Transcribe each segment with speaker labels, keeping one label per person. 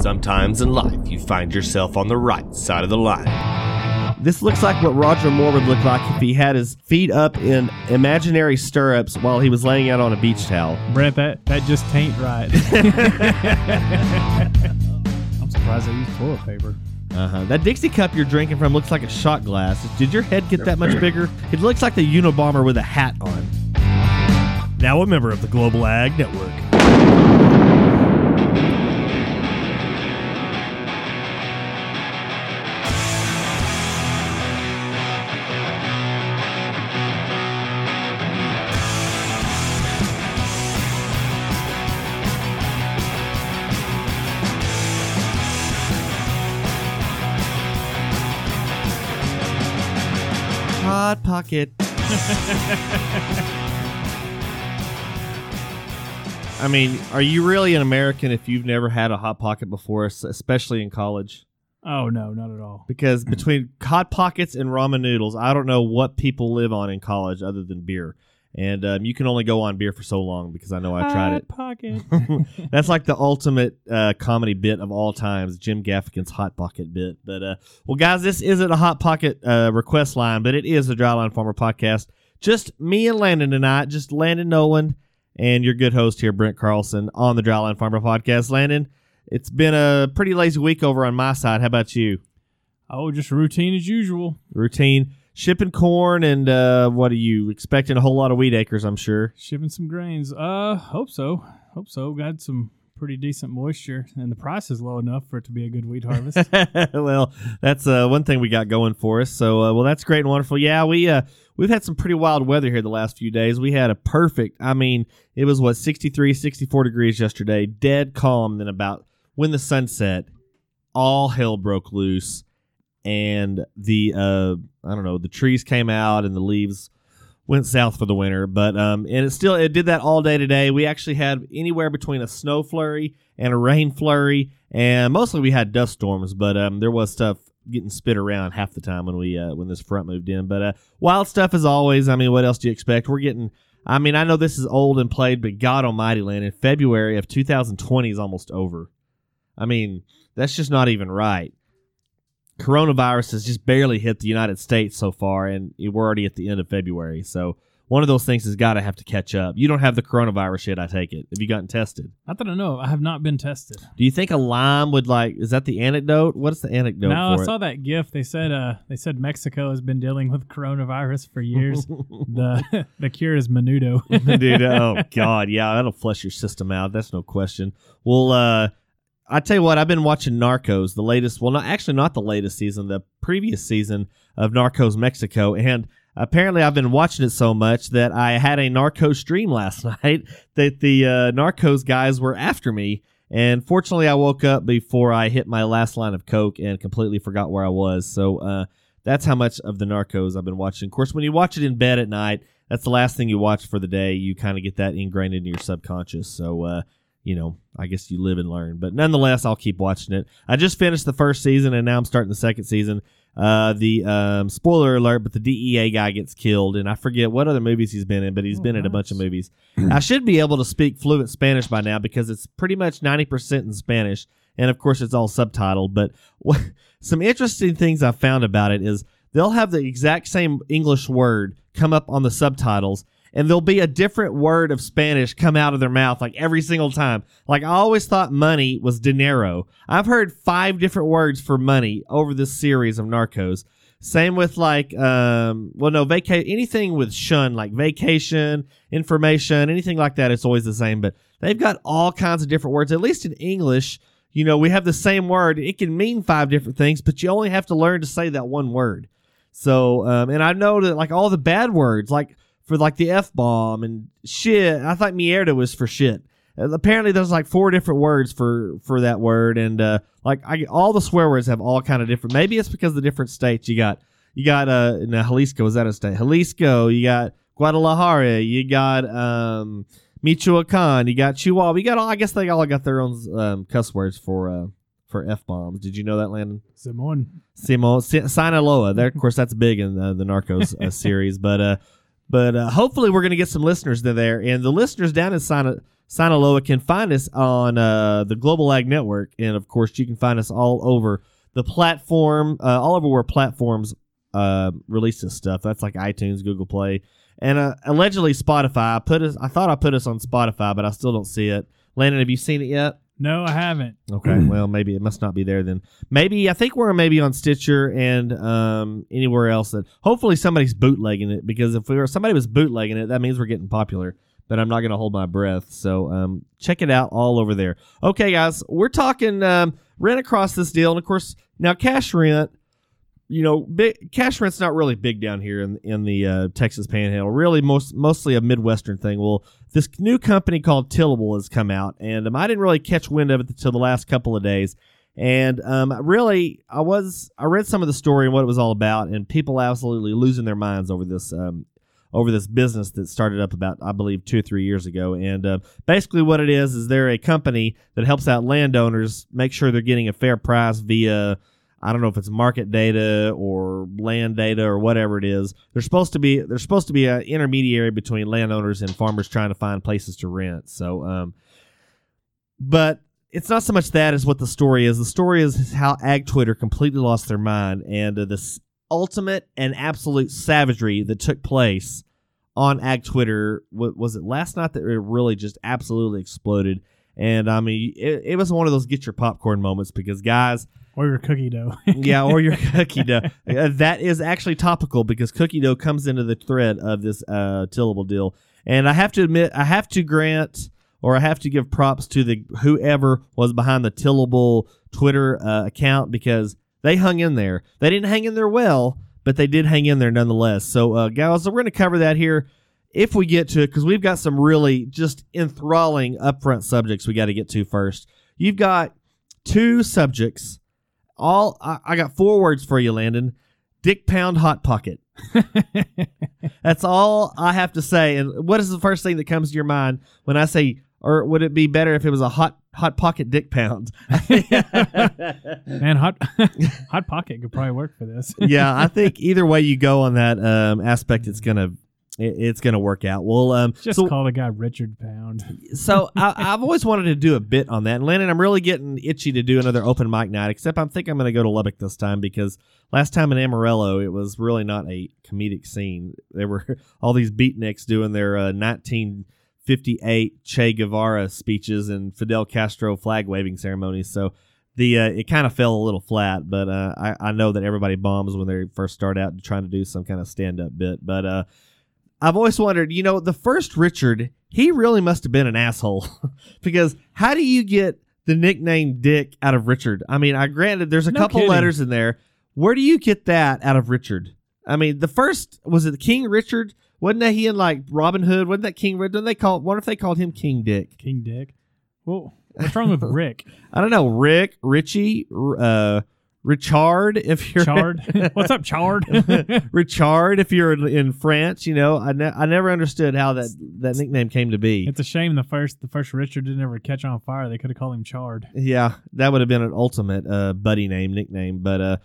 Speaker 1: Sometimes in life, you find yourself on the right side of the line.
Speaker 2: This looks like what Roger Moore would look like if he had his feet up in imaginary stirrups while he was laying out on a beach towel.
Speaker 3: Brett, that, that just taint right. I'm surprised they used toilet paper.
Speaker 2: Uh-huh. That Dixie cup you're drinking from looks like a shot glass. Did your head get that much bigger? It looks like the Unabomber with a hat on.
Speaker 4: Now a member of the Global Ag Network.
Speaker 2: I mean, are you really an American if you've never had a hot pocket before, especially in college?
Speaker 3: Oh, no, not at all.
Speaker 2: Because between hot pockets and ramen noodles, I don't know what people live on in college other than beer. And um, you can only go on beer for so long because I know I tried it.
Speaker 3: Hot Pocket.
Speaker 2: That's like the ultimate uh, comedy bit of all times, Jim Gaffigan's Hot Pocket bit. But, uh, well, guys, this isn't a Hot Pocket uh, request line, but it is a Dryland Farmer podcast. Just me and Landon tonight, just Landon Nolan and your good host here, Brent Carlson, on the Dryland Farmer podcast. Landon, it's been a pretty lazy week over on my side. How about you?
Speaker 3: oh, just routine as usual.
Speaker 2: Routine shipping corn, and uh, what are you expecting? A whole lot of wheat acres, I'm sure.
Speaker 3: Shipping some grains. Uh, hope so. Hope so. Got some pretty decent moisture, and the price is low enough for it to be a good wheat harvest.
Speaker 2: well, that's uh, one thing we got going for us. So, uh, well, that's great and wonderful. Yeah, we uh, we've had some pretty wild weather here the last few days. We had a perfect. I mean, it was what 63, 64 degrees yesterday, dead calm. Then about when the sun set, all hell broke loose, and the uh, I don't know, the trees came out and the leaves went south for the winter. But um, and it still it did that all day today. We actually had anywhere between a snow flurry and a rain flurry, and mostly we had dust storms. But um, there was stuff getting spit around half the time when we uh, when this front moved in. But uh, wild stuff as always. I mean, what else do you expect? We're getting. I mean, I know this is old and played, but God Almighty, land in February of 2020 is almost over. I mean, that's just not even right. Coronavirus has just barely hit the United States so far, and we're already at the end of February. So one of those things has got to have to catch up. You don't have the coronavirus yet, I take it. Have you gotten tested?
Speaker 3: I know. I have not been tested.
Speaker 2: Do you think a lime would like? Is that the anecdote? What's the anecdote
Speaker 3: no, I
Speaker 2: it?
Speaker 3: saw that GIF. They said uh they said Mexico has been dealing with coronavirus for years. the the cure is menudo.
Speaker 2: Dude, oh god, yeah, that'll flush your system out. That's no question. Well, uh, I tell you what, I've been watching Narcos, the latest. Well, not actually not the latest season, the previous season of Narcos Mexico, and apparently I've been watching it so much that I had a Narcos stream last night that the uh, Narcos guys were after me. And fortunately, I woke up before I hit my last line of coke and completely forgot where I was. So uh, that's how much of the Narcos I've been watching. Of course, when you watch it in bed at night, that's the last thing you watch for the day. You kind of get that ingrained into your subconscious. So, uh, you know, I guess you live and learn. But nonetheless, I'll keep watching it. I just finished the first season and now I'm starting the second season. Uh, the um, spoiler alert, but the DEA guy gets killed, and I forget what other movies he's been in, but he's
Speaker 3: Oh,
Speaker 2: been in a bunch of movies. I should be able to speak fluent Spanish by now because it's pretty much 90% in Spanish, and of course, it's all subtitled. But what, some interesting things I found about it is they'll have the exact same English word come up on the subtitles, and there'll be a different word of Spanish come out of their mouth like every single time. Like I always thought money was dinero. I've heard five different words for money over this series of Narcos. Same with like um well no vaca anything with shun like vacation, information, anything like that it's always the same, but they've got all kinds of different words at least in English. You know, we have the same word. It can mean five different things, but you only have to learn to say that one word. So, um, and I know that like all the bad words, like for like the f bomb and shit. I thought mierda was for shit. Uh, apparently, there's like four different words for for that word, and uh, like I, all the swear words have all kind of different. Maybe it's because the different states you got. You got uh, in uh, Jalisco. Is that a state? Jalisco. You got Guadalajara. You got um, Michoacan. You got Chihuahua. You got all. I guess they all got their own um, cuss words for uh, for f bombs. Did you know that, Landon?
Speaker 3: Simon.
Speaker 2: Simo Si- Sinaloa. There, of course, that's big in uh, the Narcos uh, series. But uh, but uh, hopefully, we're going to get some listeners to there, and the listeners down in Sina- Sinaloa can find us on uh, the Global Ag Network, and of course, you can find us all over the platform, uh, all over where platforms uh, release this stuff. That's like iTunes, Google Play, and uh, allegedly Spotify. I put us. I thought I put us on Spotify, but I still don't see it. Landon, have you seen it yet?
Speaker 3: No, I haven't.
Speaker 2: Okay, well maybe it must not be there then. Maybe I think we're maybe on Stitcher and um, anywhere else that hopefully somebody's bootlegging it because if we were somebody was bootlegging it, that means we're getting popular. But I'm not going to hold my breath. So um, check it out all over there. Okay, guys, we're talking um, rent across this deal, and of course now cash rent. You know, big, cash rent's not really big down here in in the uh, Texas Panhandle. Really, most mostly a Midwestern thing. Well, this new company called Tillable has come out, and um, I didn't really catch wind of it until the last couple of days. And um, really, I was I read some of the story and what it was all about, and people absolutely losing their minds over this um, over this business that started up about I believe two or three years ago. And uh, basically, what it is is they're a company that helps out landowners make sure they're getting a fair price via I don't know if it's market data or land data or whatever it is. They're supposed to be they're supposed to be an intermediary between landowners and farmers trying to find places to rent. So, um, but it's not so much that as what the story is. The story is how Ag Twitter completely lost their mind and uh, this ultimate and absolute savagery that took place on Ag Twitter. Was it last night that it really just absolutely exploded? And I mean, it, it was one of those get your popcorn moments because guys
Speaker 3: Or your cookie dough.
Speaker 2: yeah, or your cookie dough. Uh, that is actually topical because cookie dough comes into the thread of this uh, tillable deal. And I have to admit, I have to grant or I have to give props to the whoever was behind the tillable Twitter uh, account because they hung in there. They didn't hang in there well, but they did hang in there nonetheless. So, uh, guys, we're going to cover that here if we get to it because we've got some really just enthralling upfront subjects we got to get to first. You've got two subjects all I, I got four words for you, Landon. Dick pound hot pocket. That's all I have to say. And what is the first thing that comes to your mind when I say, or would it be better if it was a hot hot pocket dick pound?
Speaker 3: Man, hot hot pocket could probably work for this.
Speaker 2: yeah, I think either way you go on that um, aspect, it's gonna it, it's gonna work out. Well, um,
Speaker 3: Just
Speaker 2: so
Speaker 3: call the guy Richard Pound.
Speaker 2: so I, I've always wanted to do a bit on that. And Landon, I'm really getting itchy to do another open mic night, except I'm think I'm going to go to Lubbock this time because last time in Amarillo, it was really not a comedic scene. There were all these beatniks doing their uh, 1958 Che Guevara speeches and Fidel Castro flag waving ceremonies. So the uh, it kind of fell a little flat, but uh, I, I know that everybody bombs when they first start out trying to do some kind of stand up bit. But uh, I've always wondered, you know, the first Richard, he really must have been an asshole because how do you get the nickname Dick out of Richard? I mean, I granted there's a
Speaker 3: No
Speaker 2: couple
Speaker 3: kidding.
Speaker 2: letters in there. Where do you get that out of Richard? I mean, the first was it King Richard? Wasn't that he in like Robin Hood? Wasn't that King Richard? They call? What if they called him King Dick?
Speaker 3: King Dick. Well, what's wrong with Rick?
Speaker 2: I don't know. Rick, Richie, uh, Richard. If you're
Speaker 3: Chard. what's up, Chard?
Speaker 2: Richard, if you're in- France, you know, I, ne- I never understood how that that nickname came to be.
Speaker 3: it's a shame the first the first Richard didn't ever catch on fire. They could have called him Chard.
Speaker 2: Yeah, that would have been an ultimate uh, buddy name, nickname. But uh,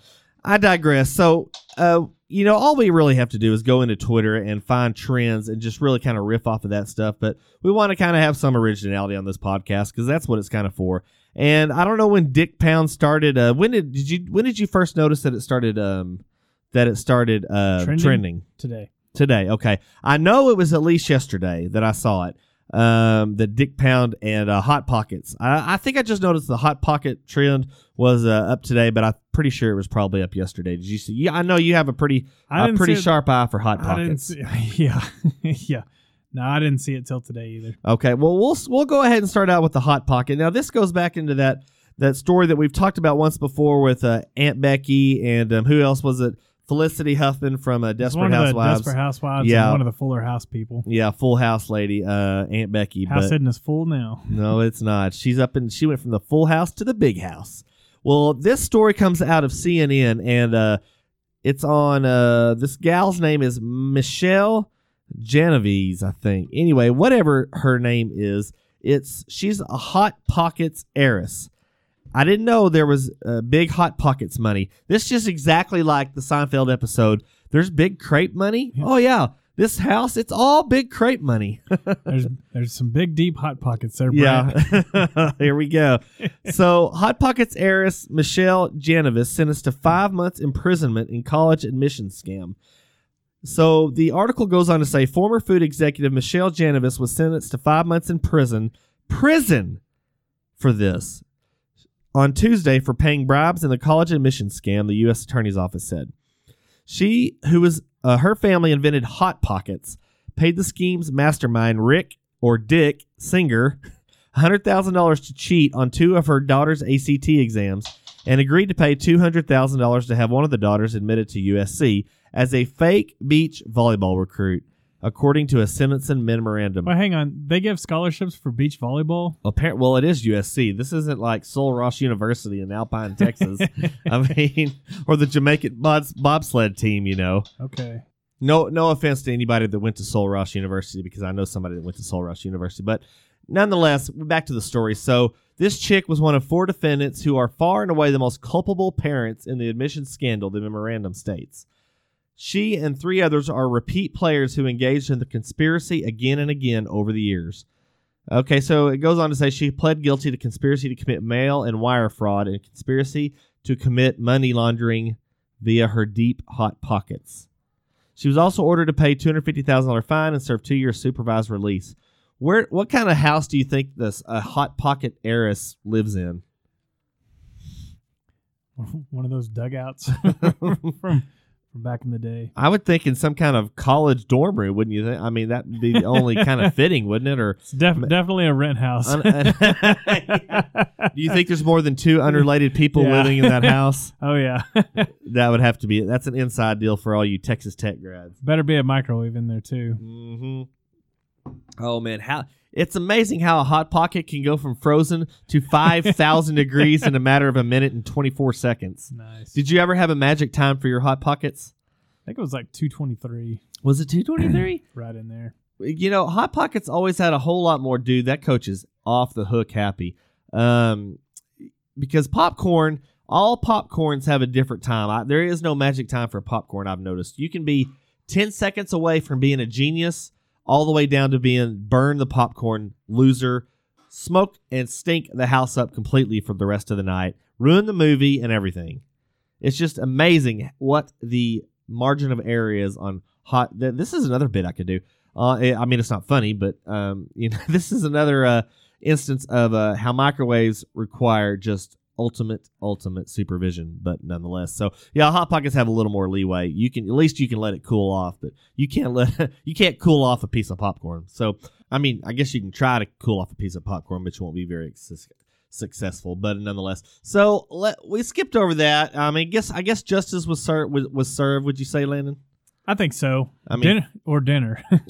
Speaker 2: I digress. So, uh, you know, all we really have to do is go into Twitter and find trends and just really kind of riff off of that stuff. But we want to kind of have some originality on this podcast because that's what it's kind of for. And I don't know when Dick Pound started. Uh, when did did you when did you first notice that it started? Um, that it started uh,
Speaker 3: Trending?
Speaker 2: trending
Speaker 3: Today.
Speaker 2: today. Okay, I know it was at least yesterday that I saw it. Um, the Dick Pound and uh, Hot Pockets. I, I think I just noticed the Hot Pocket trend was uh, up today, but I'm pretty sure it was probably up yesterday. Did you see? Yeah, I know you have a pretty a pretty sharp eye for Hot Pockets.
Speaker 3: see. Yeah, yeah. No, I didn't see it till today either.
Speaker 2: Okay, well we'll we'll go ahead and start out with the Hot Pocket. Now this goes back into that that story that we've talked about once before with uh, Aunt Becky and um, who else was it? Felicity Huffman from uh, Desperate
Speaker 3: one of the
Speaker 2: Housewives.
Speaker 3: Desperate Housewives.
Speaker 2: Yeah.
Speaker 3: one of the Fuller House people.
Speaker 2: Yeah, Full House lady, uh, Aunt Becky.
Speaker 3: House sitting is full now.
Speaker 2: No, it's not. She's up and She went from the full house to the big house. Well, this story comes out of CNN, and uh, it's on. Uh, this gal's name is Michelle Genovese, I think. Anyway, whatever her name is, it's she's a hot pockets heiress. I didn't know there was uh, big hot pockets money. This just exactly like the Seinfeld episode. There's big crepe money.
Speaker 3: Yeah.
Speaker 2: Oh yeah, this house, it's all big crepe money.
Speaker 3: There's there's some big deep hot pockets there. Brett.
Speaker 2: Yeah. Here we go. So, Hot Pockets heiress Michelle Janavs sentenced to five months imprisonment in college admissions scam. So, the article goes on to say former food executive Michelle Janavs was sentenced to five months in prison, prison for this on Tuesday for paying bribes in the college admissions scam, the U.S. Attorney's Office said. She, who was uh, her family invented Hot Pockets, paid the scheme's mastermind, Rick or Dick Singer, $100,000 to cheat on two of her daughter's ACT exams and agreed to pay $200,000 to have one of the daughters admitted to USC as a fake beach volleyball recruit, according to a sentencing memorandum.
Speaker 3: Well, hang on. They give scholarships for beach volleyball.
Speaker 2: Appar- well, it is USC. This isn't like Sul Ross University in Alpine, Texas. I mean, or the Jamaican bobs- bobsled team. You know,
Speaker 3: Okay.
Speaker 2: no, no offense to anybody that went to Sul Ross University because I know somebody that went to Sul Ross University, but nonetheless, back to the story. So this chick was one of four defendants who are far and away the most culpable parents in the admissions scandal. The memorandum states. She and three others are repeat players who engaged in the conspiracy again and again over the years. Okay, so it goes on to say she pled guilty to conspiracy to commit mail and wire fraud and conspiracy to commit money laundering via her deep hot pockets. She was also ordered to pay two hundred fifty thousand dollar fine and serve two years supervised release. Where what kind of house do you think this a hot pocket heiress lives in?
Speaker 3: One of those dugouts from from back in the day.
Speaker 2: I would think in some kind of college dorm room, wouldn't you think? I mean, that'd be the only kind of fitting, wouldn't it? Or
Speaker 3: It's def- definitely a rent house.
Speaker 2: Do you think there's more than two unrelated people
Speaker 3: Yeah.
Speaker 2: living in that house?
Speaker 3: oh yeah.
Speaker 2: That would have to be. That's an inside deal for all you Texas Tech grads.
Speaker 3: Better be a microwave in there too.
Speaker 2: hmm Oh man, how it's amazing how a hot pocket can go from frozen to five thousand degrees in a matter of a minute and twenty four seconds.
Speaker 3: Nice.
Speaker 2: Did you ever have a magic time for your hot pockets?
Speaker 3: I think it was like 223
Speaker 2: Was it two twenty three?
Speaker 3: right in there.
Speaker 2: you know, Hot Pockets always had a whole lot more. Dude, that coach is off the hook happy. Um, because popcorn, all popcorns have a different time. I, there is no magic time for popcorn. I've noticed you can be ten seconds away from being a genius, all the way down to being burn the popcorn loser, smoke and stink the house up completely for the rest of the night, ruin the movie and everything. It's just amazing what the margin of error is on hot. th- This is another bit I could do. Uh, eh, I mean, it's not funny, but um, you know, this is another uh, instance of uh, how microwaves require just ultimate, ultimate supervision. But nonetheless, so yeah, hot pockets have a little more leeway. You can at least you can let it cool off, but you can't let you can't cool off a piece of popcorn. So I mean, I guess you can try to cool off a piece of popcorn, but you won't be very successful. But nonetheless, so let we skipped over that. I mean, guess I guess justice was served was, was served. Would you say, Landon?
Speaker 3: I think so.
Speaker 2: I mean-
Speaker 3: dinner or dinner.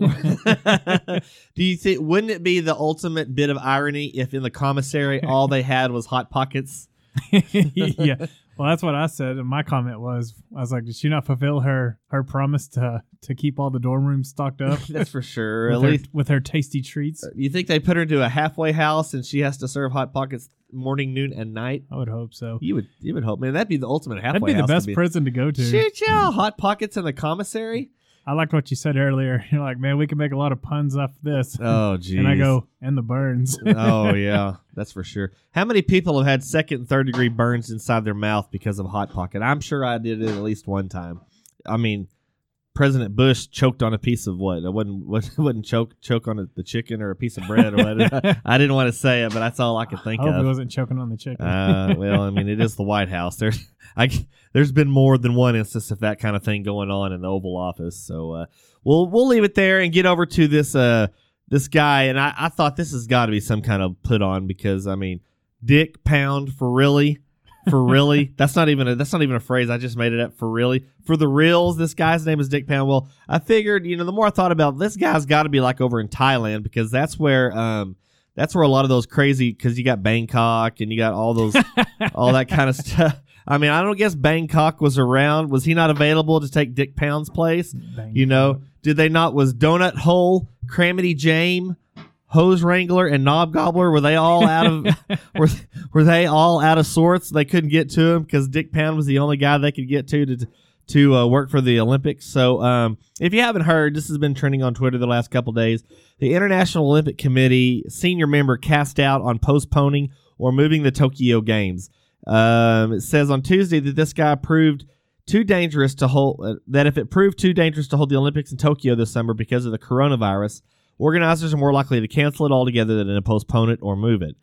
Speaker 2: Do you think wouldn't it be the ultimate bit of irony if in the commissary all they had was hot pockets?
Speaker 3: yeah. Well, that's what I said. And my comment was, I was like, did she not fulfill her her promise to to keep all the dorm rooms stocked up
Speaker 2: That's for sure. At
Speaker 3: with, her,
Speaker 2: least
Speaker 3: with her tasty treats?
Speaker 2: Uh, you think they put her into a halfway house and she has to serve hot pockets morning, noon, and night?
Speaker 3: I would hope so.
Speaker 2: You would you would hope, man. That'd be the ultimate halfway
Speaker 3: That'd be the best
Speaker 2: be-
Speaker 3: prison to go to.
Speaker 2: Shit, yeah, hot pockets in the commissary.
Speaker 3: I liked what you said earlier. You're like, man, we can make a lot of puns off this.
Speaker 2: Oh, geez.
Speaker 3: and I go, and the burns.
Speaker 2: oh yeah, that's for sure. How many people have had second and third degree burns inside their mouth because of hot pocket? I'm sure I did it at least one time. I mean, President Bush choked on a piece of what? I wouldn't wouldn't wouldn't choke choke on a, the chicken or a piece of bread or what? I didn't want to say it, but that's all I could think
Speaker 3: I hope
Speaker 2: of.
Speaker 3: he wasn't choking on the chicken.
Speaker 2: Uh, well, I mean, it is the White House. There's, I, there's been more than one instance of that kind of thing going on in the Oval Office. So, uh, we'll we'll leave it there and get over to this uh this guy. And I, I thought this has got to be some kind of put on because I mean, Dick Pound for really, for really. that's not even a, that's not even a phrase. I just made it up for really, for the reals. This guy's name is Dick Pound. Well, I figured, you know, the more I thought about it, this guy's got to be like over in Thailand because that's where um that's where a lot of those crazy because you got Bangkok and you got all those all that kind of stuff. I mean, I don't guess Bangkok was around. Was he not available to take Dick Pound's place?
Speaker 3: Bang.
Speaker 2: You know, did they not? Was Donut Hole, Cramity Jame, Hose Wrangler, and Knob Gobbler were they all out of were were they all out of sorts? They couldn't get to him because Dick Pound was the only guy they could get to to to uh, work for the Olympics. So, um, if you haven't heard, this has been trending on Twitter the last couple days. The International Olympic Committee senior member cast out on postponing or moving the Tokyo Games. Um, it says on Tuesday that this guy proved too dangerous to hold. Uh, that if it proved too dangerous to hold the Olympics in Tokyo this summer because of the coronavirus, organizers are more likely to cancel it altogether than to postpone it or move it.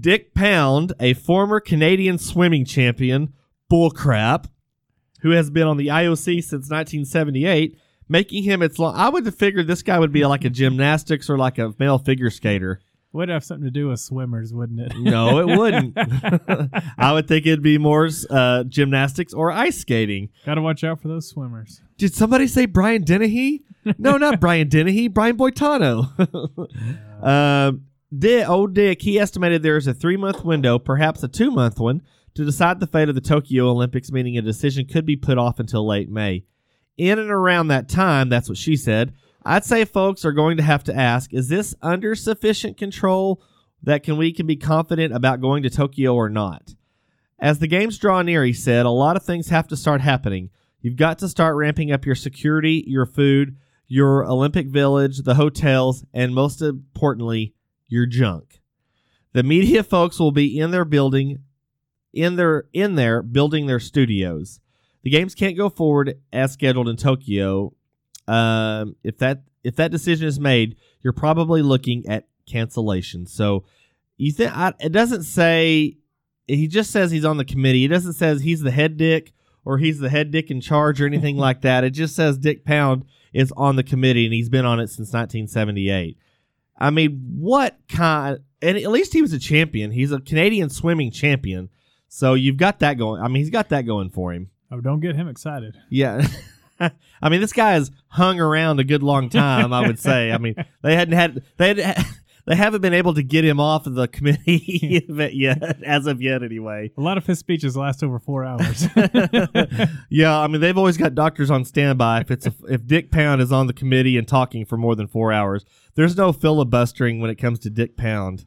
Speaker 2: Dick Pound, a former Canadian swimming champion, bullcrap, who has been on the IOC since 1978, making him its long. I would have figured this guy would be like a gymnastics or like a male figure skater.
Speaker 3: Would have something to do with swimmers, wouldn't it?
Speaker 2: No, it wouldn't. I would think it'd be more uh, gymnastics or ice skating.
Speaker 3: Got to watch out for those swimmers.
Speaker 2: Did somebody say Brian Dennehy? No, not Brian Dennehy. Brian Boitano. um, Dick, old Dick, he estimated there is a three month window, perhaps a two month one, to decide the fate of the Tokyo Olympics, meaning a decision could be put off until late May. In and around that time, that's what she said. I'd say folks are going to have to ask: Is this under sufficient control that can we can be confident about going to Tokyo or not? As the games draw near, he said, a lot of things have to start happening. You've got to start ramping up your security, your food, your Olympic Village, the hotels, and most importantly, your junk. The media folks will be in their building, in their in there building their studios. The games can't go forward as scheduled in Tokyo. Um, if that if that decision is made, you're probably looking at cancellation. So you think it doesn't say he just says he's on the committee. It doesn't says he's the head dick or he's the head dick in charge or anything like that. It just says Dick Pound is on the committee and he's been on it since 1978. I mean, what kind? And at least he was a champion. He's a Canadian swimming champion. So you've got that going. I mean, he's got that going for him.
Speaker 3: Oh, don't get him excited.
Speaker 2: Yeah. I mean, this guy has hung around a good long time. I would say. I mean, they hadn't had they had, they haven't been able to get him off of the committee yet, as of yet, anyway.
Speaker 3: A lot of his speeches last over four hours.
Speaker 2: yeah, I mean, they've always got doctors on standby if it's a, if Dick Pound is on the committee and talking for more than four hours. There's no filibustering when it comes to Dick Pound.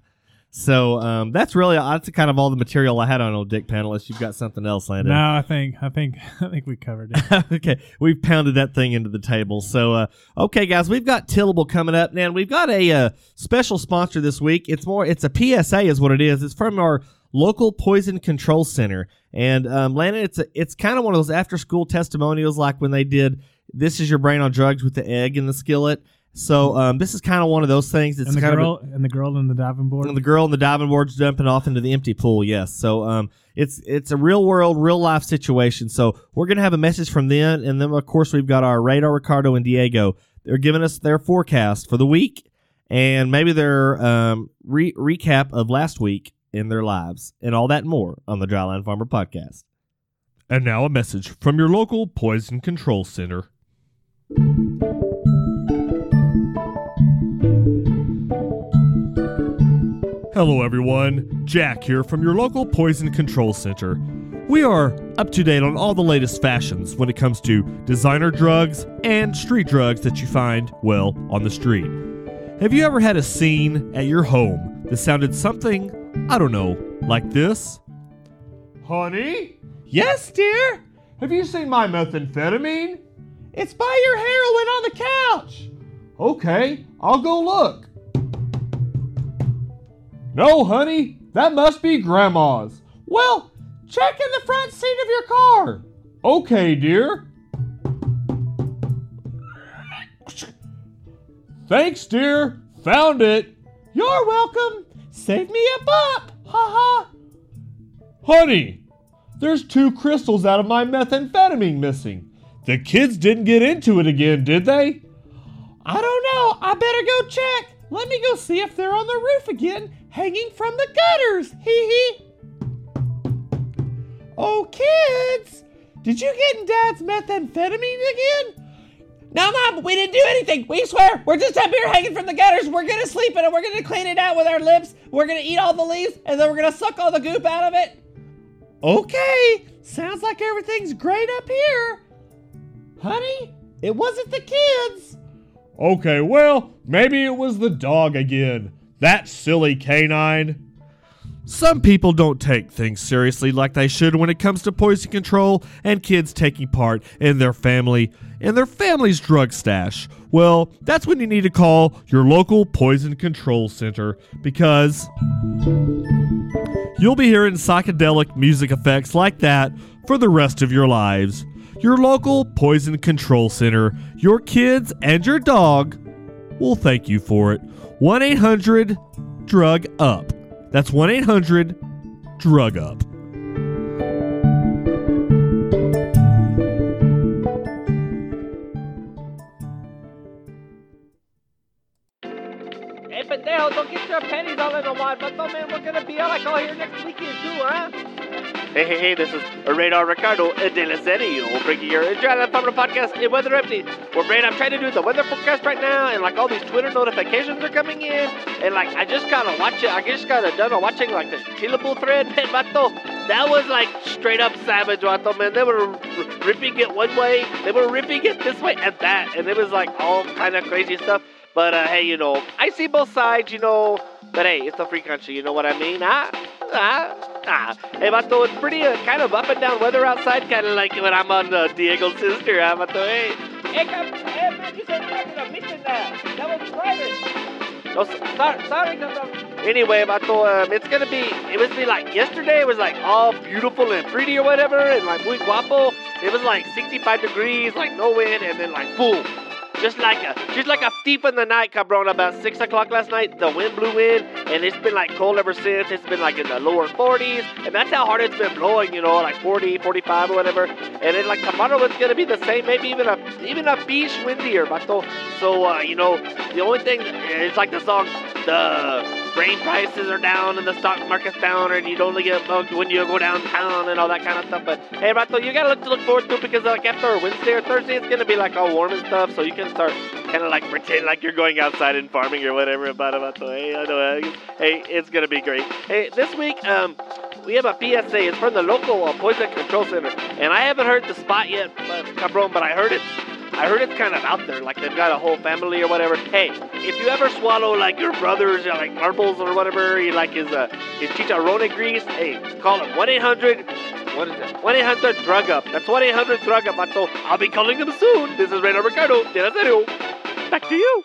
Speaker 2: So um, that's really that's kind of all the material I had on old Dick. Unless you've got something else, Landon.
Speaker 3: No, I think I think I think we covered it.
Speaker 2: okay, we've pounded that thing into the table. So uh, okay, guys, we've got Tillable coming up, and we've got a uh, special sponsor this week. It's more, it's a PSA, is what it is. It's from our local poison control center, and um, Landon, it's a, it's kind of one of those after school testimonials, like when they did "This Is Your Brain on Drugs" with the egg in the skillet. So um, this is kind of one of those things. It's
Speaker 3: and the
Speaker 2: kind
Speaker 3: girl
Speaker 2: of a,
Speaker 3: and the girl in the diving board.
Speaker 2: and the girl in the diving board's jumping off into the empty pool. Yes. So um, it's it's a real world, real life situation. So we're gonna have a message from them, and then of course we've got our radar, Ricardo, and Diego. They're giving us their forecast for the week, and maybe their um, re- recap of last week in their lives, and all that and more on the Dryland Farmer podcast.
Speaker 4: And now a message from your local poison control center. Hello, everyone. Jack here from your local Poison Control Center. We are up to date on all the latest fashions when it comes to designer drugs and street drugs that you find, well, on the street. Have you ever had a scene at your home that sounded something, I don't know, like this?
Speaker 1: Honey? Yes, dear? Have you seen my methamphetamine? It's by your heroin on the couch. Okay, I'll go look. No, honey, that must be Grandma's. Well, check in the front seat of your car. Okay, dear. Thanks, dear. Found it. You're welcome. Save me a buck. Ha ha. Honey, there's two crystals out of my methamphetamine missing. The kids didn't get into it again, did they? I don't know. I better go check. Let me go see if they're on the roof again, hanging from the gutters. Hee hee. Oh, kids! Did you get in Dad's methamphetamine again? No, Mom, we didn't do anything. We swear. We're just up here hanging from the gutters. We're gonna sleep in it. We're gonna clean it out with our lips. We're gonna eat all the leaves, and then we're gonna suck all the goop out of it. Okay, sounds like everything's great up here. Honey, it wasn't the kids. Okay, well, maybe it was the dog again. That silly canine.
Speaker 4: Some people don't take things seriously like they should when it comes to poison control and kids taking part in their family in their family's drug stash. Well, that's when you need to call your local poison control center because you'll be hearing psychedelic music effects like that for the rest of your lives. Your local poison control center, your kids and your dog will thank you for it. 1 800 Drug Up. That's 1 800 Drug Up.
Speaker 1: Hey, pendejo, don't get your pennies all in the wad. But man, we're gonna be out like all here next weekend too, huh? Hey, hey, hey, this is Radar Ricardo de la Serio, bringing your Adrenaline Farmer podcast in weather update. Well, Brad, I'm trying to do the weather forecast right now, and like all these Twitter notifications are coming in, and like I just gotta watch it. I just gotta done watching like the Tillable thread, man, vato. That was like straight up savage, vato, man. They were ripping it one way, they were ripping it this way and that, and it was like all kind of crazy stuff. But uh, hey, you know, I see both sides, you know. But hey, it's a free country, you know what I mean? Ah, ah, ah. Hey, Vato, it's pretty uh, kind of up and down weather outside, kind of like when I'm on uh, Diego's sister, huh, Vato? Hey, hey, come, hey, man, you said you a mission there. That was private. No, sorry, sorry. Anyway, Vato, um, it's gonna be, it was be like, yesterday it was like all beautiful and pretty or whatever, and like muy guapo. It was like 65 degrees, like no wind, and then like boom. Just like a, just like a thief in the night, cabron. About six o'clock last night, the wind blew in, and it's been like cold ever since. It's been like in the lower 40s, and that's how hard it's been blowing. You know, like 40, 45 or whatever. And then like tomorrow, it's gonna be the same, maybe even a, even a beach windier, bato. So uh, you know, the only thing it's like the song, the grain prices are down and the stock market's down, and you'd only get mugged when you go downtown and all that kind of stuff. But hey, Rato, you gotta look to look forward to it because like after Wednesday or Thursday, it's gonna be like all warm and stuff, so you can start kind of like pretend like you're going outside and farming or whatever. About Rato, hey, I know, uh, hey, it's gonna be great. Hey, this week, um. We have a PSA. It's from the local uh, poison control center, and I haven't heard the spot yet, but, cabron. But I heard it's I heard it's kind of out there, like they've got a whole family or whatever. Hey, if you ever swallow like your brother's uh, like marbles or whatever, you like his uh, his chicharrone grease, hey, call him one eight hundred. What is? One eight hundred drug up. That's one eight hundred drug up. So I'll be calling them soon. This is Reynard Ricardo. Back to you.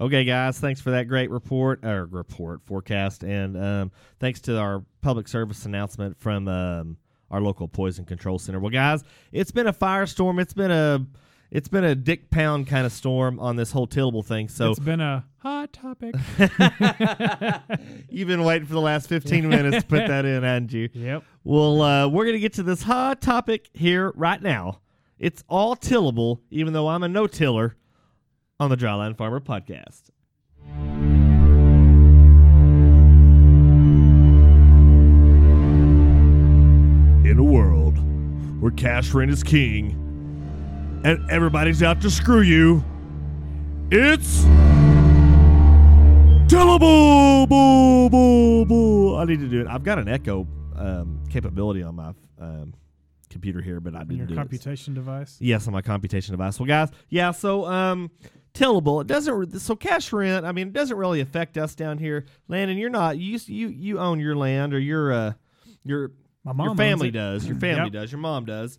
Speaker 2: Okay, guys, thanks for that great report or report forecast, and um, thanks to our public service announcement from um, our local poison control center. Well, guys, it's been a firestorm. It's been a it's been a dick pound kind of storm on this whole tillable thing. So
Speaker 3: it's been a hot topic.
Speaker 2: you've been waiting for the last fifteen minutes to put that in, hadn't you?
Speaker 3: yep.
Speaker 2: Well, uh, we're gonna get to this hot topic here right now. It's all tillable, even though I'm a no tiller on the Dryland Farmer podcast.
Speaker 4: In a world where cash rent is king and everybody's out to screw you, it's tillable. Boo, boo, boo.
Speaker 2: I need to do it. I've got an echo um, capability on my um, computer here, but I didn't
Speaker 3: your
Speaker 2: do it.
Speaker 3: computation device.
Speaker 2: Yes, on my computation device. Well, guys, yeah. So, um, tillable. It doesn't. re- So, cash rent. I mean, it doesn't really affect us down here. Landon, you're not. You you you own your land, or your uh, your
Speaker 3: My mom
Speaker 2: your family does. Your family
Speaker 3: Yep.
Speaker 2: does. Your mom does.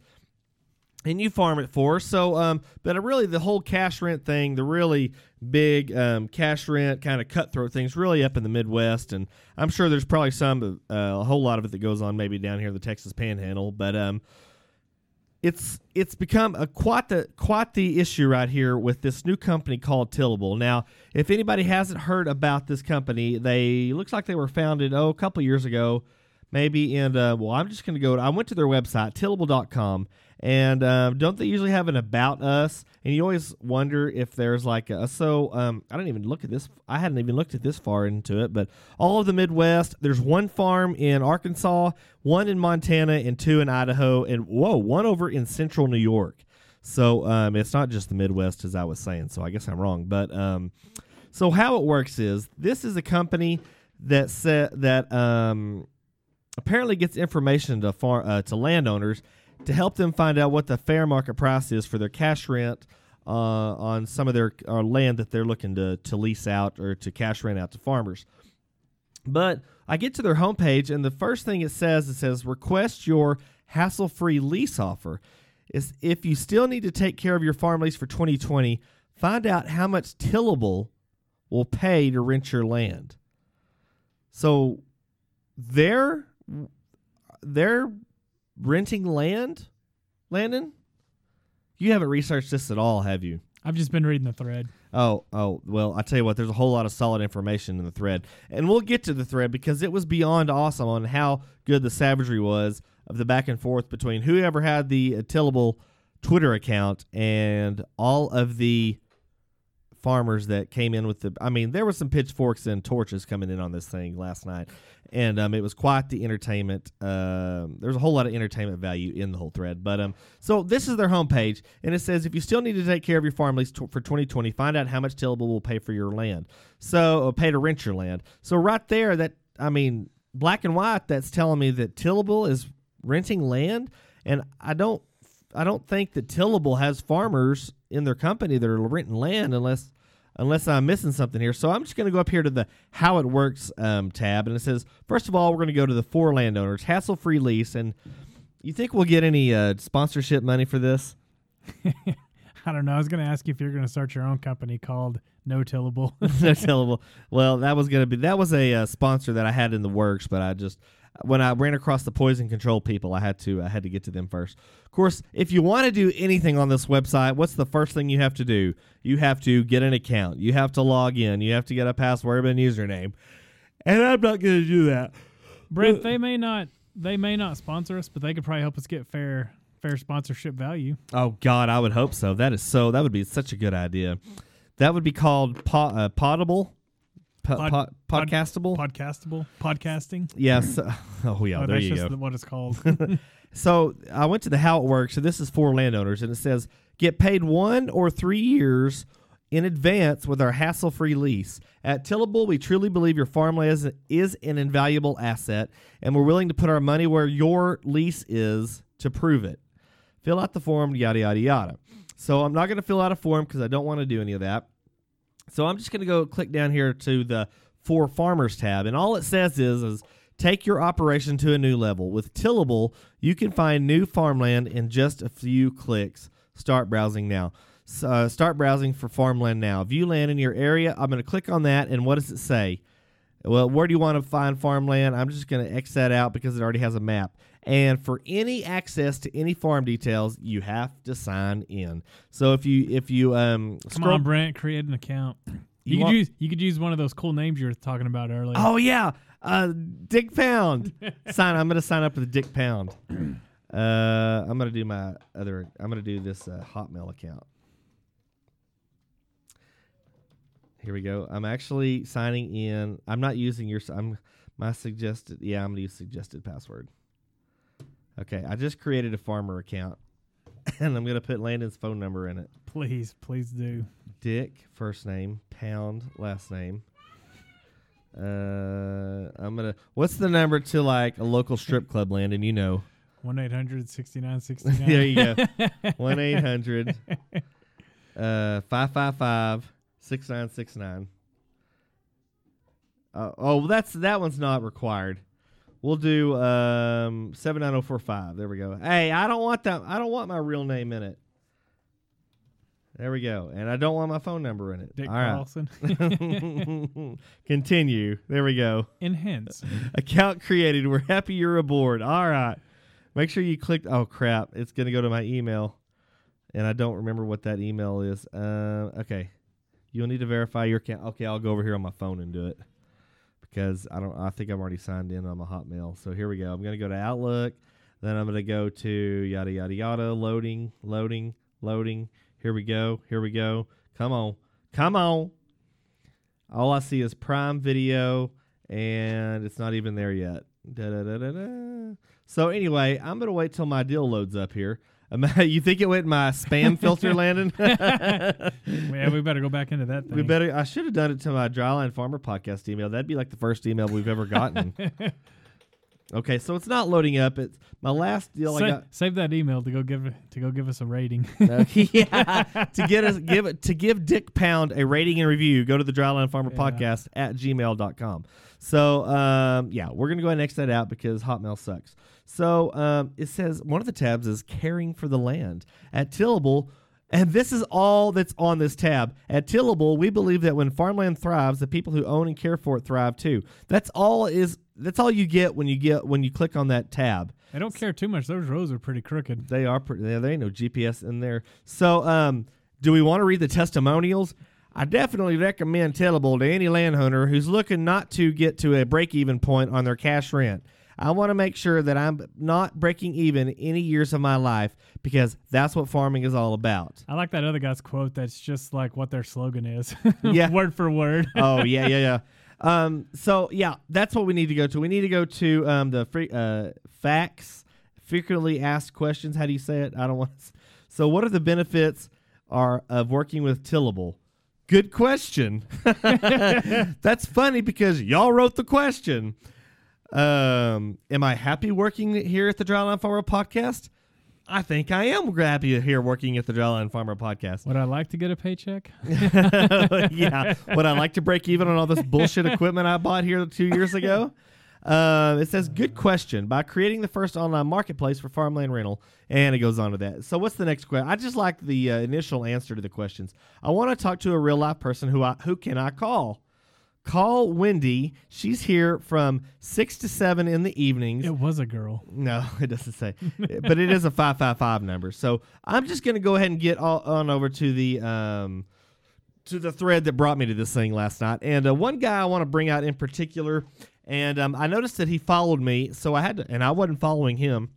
Speaker 2: And you farm it for. So, um, but really, the whole cash rent thing, the really big um, cash rent kind of cutthroat things, really up in the Midwest, and I'm sure there's probably some, uh, a whole lot of it that goes on maybe down here in the Texas Panhandle. But um, it's it's become a quite the quite the issue right here with this new company called Tillable. Now, if anybody hasn't heard about this company, they looks like they were founded oh a couple years ago, maybe. And uh, well, I'm just going to go. I went to their website tillable.com, and um, don't they usually have an about us? And you always wonder if there's like a so um, I didn't even look at this. I hadn't even looked at this far into it, but all of the Midwest. There's one farm in Arkansas, one in Montana, and two in Idaho, and whoa, one over in Central New York. So um, it's not just the Midwest, as I was saying. So I guess I'm wrong, but um, so how it works is this is a company that said that um, apparently gets information to far uh, to landowners to help them find out what the fair market price is for their cash rent uh, on some of their uh, land that they're looking to to lease out or to cash rent out to farmers. But I get to their homepage, and the first thing it says, it says request your hassle free lease offer. Is if you still need to take care of your farm lease for 2020, find out how much tillable will pay to rent your land. So they're they're renting land, Landon. You haven't researched this at all, have you?
Speaker 3: I've just been reading the thread.
Speaker 2: Oh, oh, well, I tell you what, there's a whole lot of solid information in the thread. And we'll get to the thread because it was beyond awesome on how good the savagery was of the back and forth between whoever had the tillable Twitter account and all of the farmers that came in with the I mean, there were some pitchforks and torches coming in on this thing last night. And um, it was quite the entertainment. Um, there's a whole lot of entertainment value in the whole thread. But um, so this is their homepage, and it says if you still need to take care of your farm lease t- for 2020, find out how much tillable will pay for your land. So pay to rent your land. So right there, that I mean, black and white, that's telling me that tillable is renting land, and I don't, I don't think that tillable has farmers in their company that are renting land unless unless I'm missing something here. So I'm just going to go up here to the How It Works um, tab, and it says, first of all, we're going to go to the four landowners, hassle free lease. And you think we'll get any uh, sponsorship money for this?
Speaker 3: I don't know. I was going to ask you if you're going to start your own company called No Tillable.
Speaker 2: no tillable. Well, that was going to be that was a uh, sponsor that I had in the works, but I just when I ran across the poison control people, I had to I had to get to them first. Of course, if you want to do anything on this website, what's the first thing you have to do? You have to get an account. You have to log in. You have to get a password and username. And I'm not going to do that.
Speaker 3: Brent, they may not they may not sponsor us, but they could probably help us get fair fair sponsorship value.
Speaker 2: Oh God, I would hope so. That is so. That would be such a good idea. That would be called po- uh, Potable, po-
Speaker 3: Pod-
Speaker 2: po-
Speaker 3: pod-
Speaker 2: podcastable.
Speaker 3: Podcastable, podcasting.
Speaker 2: yes. Oh yeah.
Speaker 3: oh,
Speaker 2: there
Speaker 3: that's
Speaker 2: you
Speaker 3: just
Speaker 2: go.
Speaker 3: what it's called.
Speaker 2: So I went to the how it works. So this is for landowners, and it says get paid one or three years in advance with our hassle-free lease. At Tillable, we truly believe your farmland is an invaluable asset, and we're willing to put our money where your lease is to prove it. Fill out the form, yada yada yada. So I'm not going to fill out a form because I don't want to do any of that. So I'm just going to go click down here to the For Farmers tab, and all it says is, is take your operation to a new level. With Tillable, you can find new farmland in just a few clicks. Start browsing now. Uh, start browsing for farmland now. View land in your area. I'm going to click on that, and what does it say? Well, where do you want to find farmland? I'm just going to X that out because it already has a map. And for any access to any farm details, you have to sign in. So if you if you um
Speaker 3: Come
Speaker 2: scroll-
Speaker 3: on, Brent, create an account. You,
Speaker 2: You
Speaker 3: could use you could use one of those cool names you were talking about earlier.
Speaker 2: Oh yeah, uh, Dick Pound. sign. I'm gonna sign up with the Dick Pound. Uh, I'm gonna do my other. I'm gonna do this uh, Hotmail account. Here we go. I'm actually signing in. I'm not using your. I'm my suggested. Yeah, I'm gonna use suggested password. Okay, I just created a farmer account, and I'm gonna put Landon's phone number in it.
Speaker 3: please, please do.
Speaker 2: Dick first name, Pound last name. Uh, I'm gonna. What's the number to like a local strip club, Landon? You know.
Speaker 3: One 69 69
Speaker 2: there you go. One eight hundred. Uh, five five five six nine six nine. Uh, oh, that's that one's not required. We'll do um seven nine zero four five. There we go. Hey, I don't want that. I don't want my real name in it. There we go. And I don't want my phone number in it.
Speaker 3: Dick
Speaker 2: All right.
Speaker 3: Carlson.
Speaker 2: Continue. There we go.
Speaker 3: Enhance.
Speaker 2: Account created. We're happy you're aboard. All right. Make sure you click. Oh crap! It's gonna go to my email, and I don't remember what that email is. Uh, okay. You'll need to verify your account. Okay, I'll go over here on my phone and do it because I don't. I think I'm already signed in on my Hotmail. So here we go. I'm gonna go to Outlook. Then I'm gonna go to yada yada yada. Loading, loading, loading. Here we go. Here we go. Come on, come on. All I see is Prime Video, and it's not even there yet. Da, da, da. So anyway, I'm gonna wait till my deal loads up here. You think it went in my spam filter, Landon?
Speaker 3: yeah, we better go back into that thing.
Speaker 2: we better. I should have done it to my Dryland Farmer podcast email. That'd be like the first email we've ever gotten. Okay, so it's not loading up. It's my last deal. I
Speaker 3: Sa-
Speaker 2: got
Speaker 3: save that email to go give to go give us a rating.
Speaker 2: Uh, yeah, to get us give to give Dick Pound a rating and review, go to the Dryland Farmer
Speaker 3: Yeah.
Speaker 2: Podcast at gmail.com. So um, yeah, we're gonna go ahead and X that out because Hotmail sucks. So um, it says one of the tabs is caring for the land at Tillable. And this is all that's on this tab. At Tillable, we believe that when farmland thrives, the people who own and care for it thrive too. That's all is that's all you get when you get when you click on that tab.
Speaker 3: I don't care too much. Those roads are pretty crooked.
Speaker 2: They are pretty. There ain't no GPS in there. So, um, do we want to read the testimonials? I definitely recommend Tillable to any landowner who's looking not to get to a break-even point on their cash rent. I want to make sure that I'm not breaking even any years of my life because that's what farming is all about.
Speaker 3: I like that other guy's quote. That's just like what their slogan is.
Speaker 2: Yeah.
Speaker 3: word for word.
Speaker 2: oh yeah, yeah, yeah. Um, so yeah, that's what we need to go to. We need to go to um, the free, uh, facts, frequently asked questions. How do you say it? I don't want. To, so what are the benefits are of working with Tillable? Good question. that's funny because y'all wrote the question. Um, am I happy working here at the Dryland Farmer Podcast? I think I am happy here working at the Dryland Farmer Podcast.
Speaker 3: Would I like to get a paycheck?
Speaker 2: yeah. Would I like to break even on all this bullshit equipment I bought here two years ago? Uh, it says, good question. By creating the first online marketplace for farmland rental, and it goes on to that. So, what's the next question? I just like the uh, initial answer to the questions. I want to talk to a real life person who I who can I call? Call Wendy. She's here from six to seven in the evenings.
Speaker 3: It was a girl.
Speaker 2: No, it doesn't say, but it is a five five five number. So I'm just gonna go ahead and get all, on over to the um to the thread that brought me to this thing last night. And uh, one guy I want to bring out in particular, and um, I noticed that he followed me, so I had to, and I wasn't following him.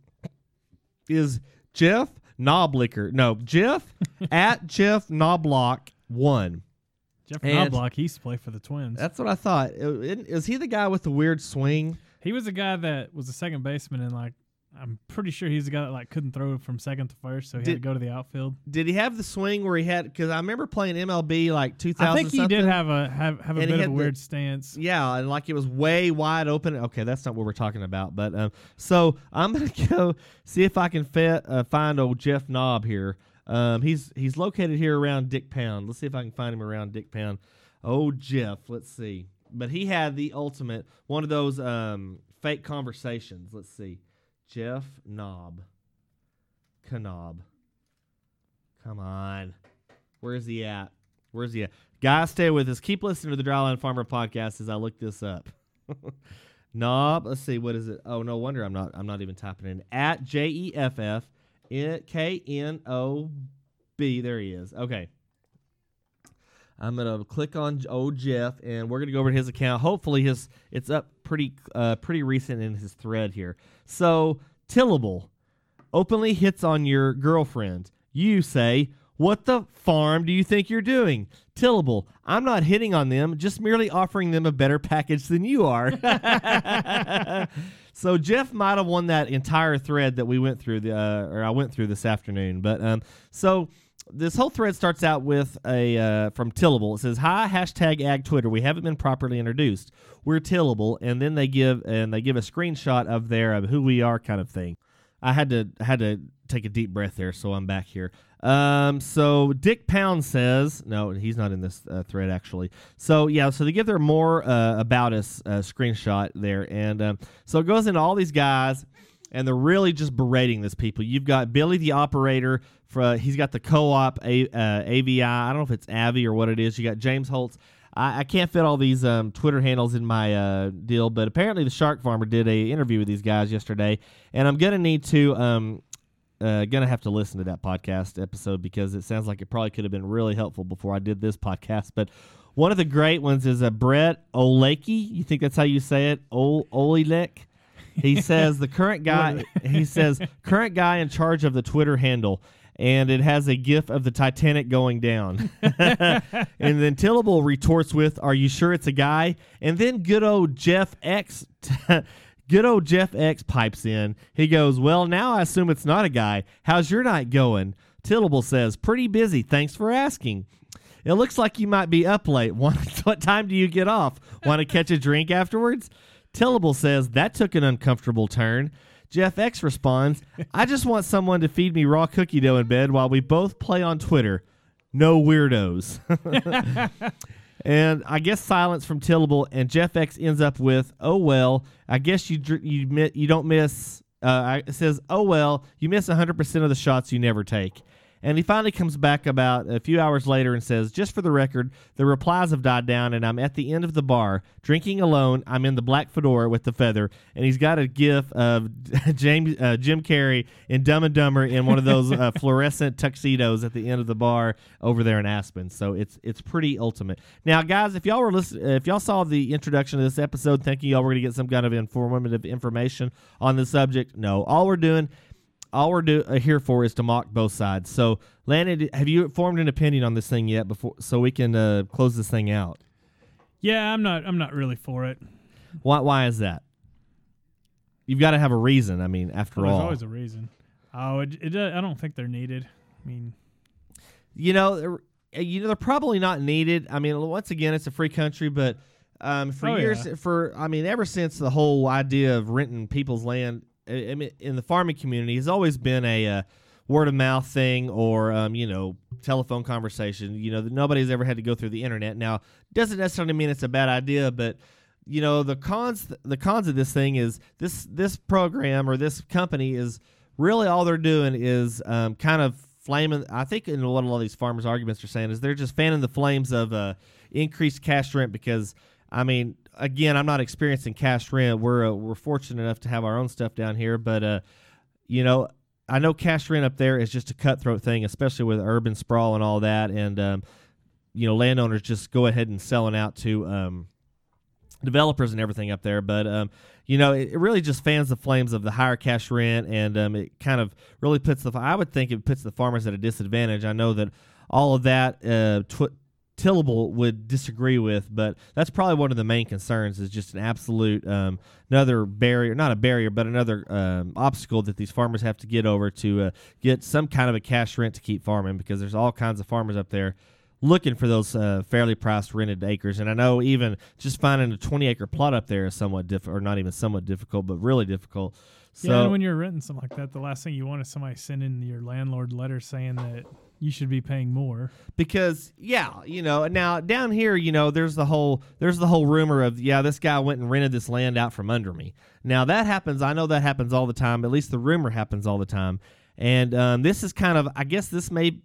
Speaker 2: Is Jeff Knoblicker? No, Jeff at Jeff Knoblock one.
Speaker 3: Jeff
Speaker 2: And-
Speaker 3: Knobloch, he used to play for the Twins.
Speaker 2: That's what I thought. Is is he the guy with the weird swing?
Speaker 3: He was a guy that was a second baseman, and like I'm pretty sure he's the guy that like couldn't throw from second to first, so he had to go to the outfield.
Speaker 2: Did he have the swing where he had? Because I remember playing MLB like 2000.
Speaker 3: I think he
Speaker 2: something.
Speaker 3: did have a have, have a
Speaker 2: And
Speaker 3: bit of a
Speaker 2: the-
Speaker 3: weird stance.
Speaker 2: Yeah, and like it was way wide open. Okay, that's not what we're talking about. But um, so I'm gonna go see if I can fe- uh, find old Jeff Knob here. Um, he's he's located here around Dick Pound. Let's see if I can find him around Dick Pound. Oh, Jeff. Let's see. But he had the ultimate one of those um fake conversations. Let's see. Jeff Knob. Knob. Come on. Where's he at? Where's he at? Guys, stay with us. Keep listening to the Dryland Farmer podcast as I look this up. Knob. Let's see. What is it? Oh, no wonder I'm not. I'm not even typing in at J E F F K N O B. There he is. Okay. I'm gonna click on old Jeff, and we're gonna go over to his account. Hopefully, his it's up pretty uh, pretty recent in his thread here. So Tillable openly hits on your girlfriend. You say, "What the farm do you think you're doing?" Tillable, I'm not hitting on them, just merely offering them a better package than you are. so Jeff might have won that entire thread that we went through, the, uh, or I went through this afternoon. But um, so this whole thread starts out with a uh, from Tillable. It says, "Hi hashtag Ag Twitter. We haven't been properly introduced. We're Tillable," and then they give and they give a screenshot of their of who we are kind of thing. I had to had to take a deep breath there, so I'm back here. Um, so Dick Pound says, no, he's not in this uh, thread actually. So yeah, so they give their more uh, about us uh, screenshot there, and um, so it goes into all these guys, and they're really just berating these people. You've got Billy the operator. For, he's got the co-op A, uh, AVI. I don't know if it's Avi or what it is. You got James Holtz. I, I can't fit all these um, Twitter handles in my uh, deal, but apparently the Shark Farmer did a interview with these guys yesterday, and I'm gonna need to um, uh, gonna have to listen to that podcast episode because it sounds like it probably could have been really helpful before I did this podcast. But one of the great ones is a Brett Olakey. You think that's how you say it? Ol Olelek. He says the current guy. he says current guy in charge of the Twitter handle. And it has a gif of the Titanic going down. and then Tillable retorts with, Are you sure it's a guy? And then good old Jeff X Good old Jeff X pipes in. He goes, Well, now I assume it's not a guy. How's your night going? Tillable says, Pretty busy. Thanks for asking. It looks like you might be up late. What time do you get off? Want to catch a drink afterwards? Tillable says that took an uncomfortable turn. Jeff X responds, I just want someone to feed me raw cookie dough in bed while we both play on Twitter. No weirdos. and I guess silence from Tillable, and Jeff X ends up with, "Oh well, I guess you you you don't miss." Uh, it says, "Oh well, you miss 100 percent of the shots you never take." And he finally comes back about a few hours later and says, Just for the record, the replies have died down and I'm at the end of the bar, drinking alone. I'm in the black fedora with the feather. And he's got a gif of James, uh, Jim Carrey in Dumb and Dumber in one of those uh, fluorescent tuxedos at the end of the bar over there in Aspen. So it's it's pretty ultimate. Now, guys, if y'all were listen- if y'all saw the introduction of this episode thinking y'all were going to get some kind of informative information on the subject, no. All we're doing all we're do, uh, here for is to mock both sides. So, Landon, have you formed an opinion on this thing yet? Before, so we can uh, close this thing out.
Speaker 3: Yeah, I'm not. I'm not really for it.
Speaker 2: Why? Why is that? You've got to have a reason. I mean, after
Speaker 3: Well,
Speaker 2: all,
Speaker 3: there's always a reason. Oh, it, it, I don't think they're needed. I mean,
Speaker 2: you know, they're- uh, you know, they're probably not needed. I mean, once again, it's a free country, but um, for
Speaker 3: Oh,
Speaker 2: years,
Speaker 3: yeah.
Speaker 2: for I mean, ever since the whole idea of renting people's land I mean, in the farming community has always been a uh, word of mouth thing or um, you know telephone conversation. You know, nobody's ever had to go through the internet. Now, doesn't necessarily mean it's a bad idea, but you know the cons the cons of this thing is this this program or this company is really all they're doing is um, kind of flaming. I think in what a lot of these farmers' arguments are saying is they're just fanning the flames of uh, increased cash rent because I mean, again, I'm not experiencing cash rent. We're uh, we're fortunate enough to have our own stuff down here, but uh, you know, I know cash rent up there is just a cutthroat thing, especially with urban sprawl and all that, and um, you know, landowners just go ahead and selling out to um, developers and everything up there. But um, you know, it, it really just fans the flames of the higher cash rent, and um, it kind of really puts the. I would think it puts the farmers at a disadvantage. I know that all of that. Uh, tw- Tillable would disagree with, but that's probably one of the main concerns is just an absolute um, another barrier, not a barrier, but another um, obstacle that these farmers have to get over to uh, get some kind of a cash rent to keep farming because there's all kinds of farmers up there looking for those uh, fairly priced rented acres. And I know even just finding a 20 acre plot up there is somewhat difficult, or not even somewhat difficult, but really difficult. So
Speaker 3: yeah, and when you're renting something like that, the last thing you want is somebody sending your landlord letter saying that you should be paying more.
Speaker 2: because yeah, you know, now down here, you know, there's the whole there's the whole rumor of yeah, this guy went and rented this land out from under me. Now that happens. I know that happens all the time. At least the rumor happens all the time. And um, this is kind of, I guess this may,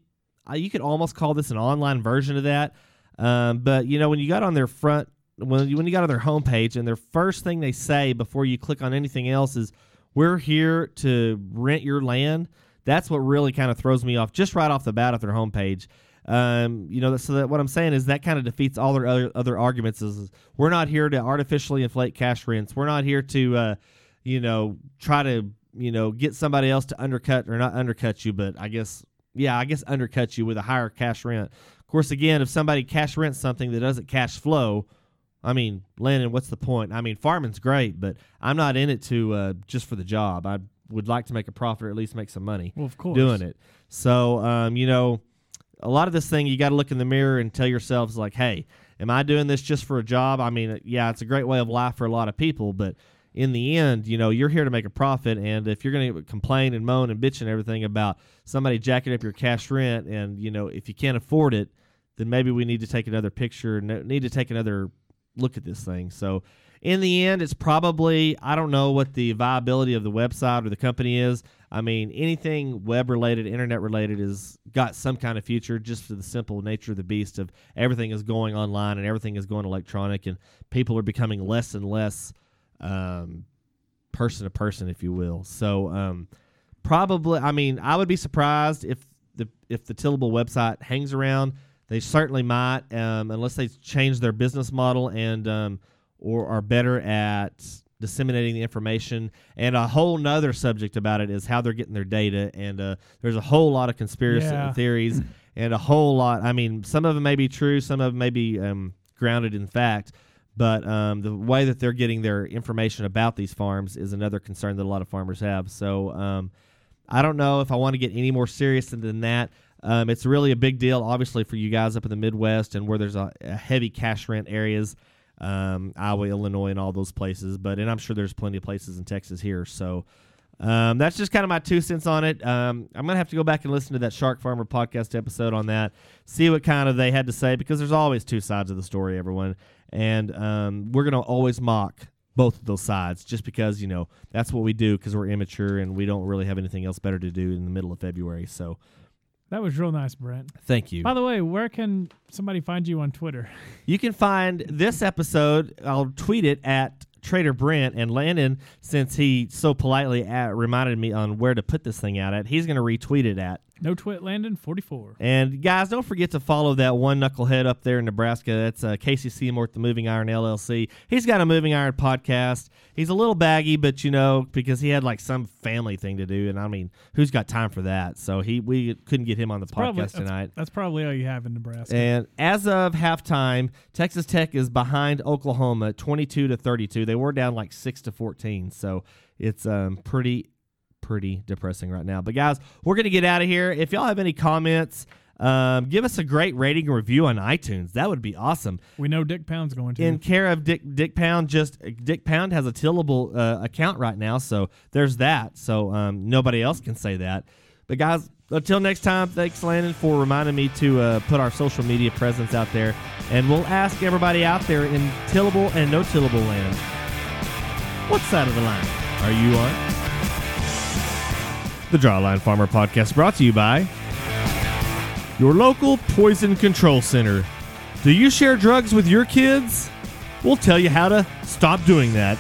Speaker 2: uh, you could almost call this an online version of that. Um, but you know, when you got on their front, when you, when you got on their homepage, and their first thing they say before you click on anything else is, "We're here to rent your land." That's what really kind of throws me off, just right off the bat at their homepage. Um, you know, so that what I'm saying is that kind of defeats all their other, other arguments. Is, is we're not here to artificially inflate cash rents. We're not here to, uh, you know, try to you know get somebody else to undercut or not undercut you, but I guess yeah, I guess undercut you with a higher cash rent. Of course, again, if somebody cash rents something that doesn't cash flow, I mean, Landon, what's the point? I mean, farming's great, but I'm not in it to uh, just for the job. I would like to make a profit or at least make some money
Speaker 3: Well, of course.
Speaker 2: doing it. So, um, you know, a lot of this thing, you got to look in the mirror and tell yourselves, like, hey, am I doing this just for a job? I mean, yeah, it's a great way of life for a lot of people, but in the end, you know, you're here to make a profit. And if you're going to complain and moan and bitch and everything about somebody jacking up your cash rent, and, you know, if you can't afford it, then maybe we need to take another picture, need to take another look at this thing. So, in the end, it's probably I don't know what the viability of the website or the company is. I mean, anything web related, internet related, is got some kind of future. Just for the simple nature of the beast of everything is going online and everything is going electronic, and people are becoming less and less um, person to person, if you will. So, um, probably, I mean, I would be surprised if the if the Tillable website hangs around. They certainly might, um, unless they change their business model and um, or are better at disseminating the information. And a whole nother subject about it is how they're getting their data. And uh, there's a whole lot of conspiracy
Speaker 3: Yeah.
Speaker 2: theories and a whole lot. I mean, some of them may be true, some of them may be um, grounded in fact. But um, the way that they're getting their information about these farms is another concern that a lot of farmers have. So um, I don't know if I want to get any more serious than that. Um, it's really a big deal, obviously, for you guys up in the Midwest and where there's a, a heavy cash rent areas. um, Iowa, Illinois, and all those places. But and I'm sure there's plenty of places in Texas here. So um, that's just kind of my two cents on it. Um, I'm gonna have to go back and listen to that Shark Farmer podcast episode on that, see what kind of they had to say because there's always two sides of the story, everyone, and um, we're gonna always mock both of those sides just because you know that's what we do because we're immature and we don't really have anything else better to do in the middle of February. So
Speaker 3: That was real nice, Brent.
Speaker 2: thank you.
Speaker 3: By the way, where can somebody find you on Twitter?
Speaker 2: You can find this episode. I'll tweet it at Trader Brent and Landon, since he so politely at, reminded me on where to put this thing out at. He's going to retweet it at.
Speaker 3: No twit Landon, 44.
Speaker 2: And guys, don't forget to follow that one knucklehead up there in Nebraska. That's uh, Casey Seymour at the Moving Iron LLC. He's got a Moving Iron podcast. He's a little baggy, but you know because he had like some family thing to do, and I mean, who's got time for that? So he we couldn't get him on the
Speaker 3: Probably-
Speaker 2: podcast
Speaker 3: that's-
Speaker 2: tonight.
Speaker 3: That's probably all you have in Nebraska.
Speaker 2: And as of halftime, Texas Tech is behind Oklahoma 22 to 32. They were down like 6 to 14. So it's um, pretty pretty depressing right now. But guys, we're going to get out of here. If y'all have any comments, um, give us a great rating and review on iTunes. That would be awesome.
Speaker 3: we know Dick Pound's going to.
Speaker 2: In care of Dick Dick Pound, just Dick Pound has a tillable uh, account right now, so there's that. So um, nobody else can say that. But guys, until next time, thanks Landon for reminding me to uh, put our social media presence out there, and we'll ask everybody out there in tillable and no tillable land, what side of the line are you on? The Dryland Farmer Podcast brought to you by your local poison control center. Do you share drugs with your kids? We'll tell you how to stop doing that.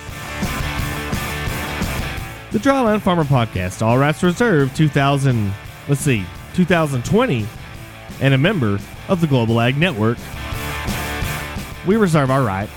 Speaker 2: The Dryland Farmer Podcast, all rights reserved, 2000, let's see, 2020, and a member of the Global Ag Network. We reserve our right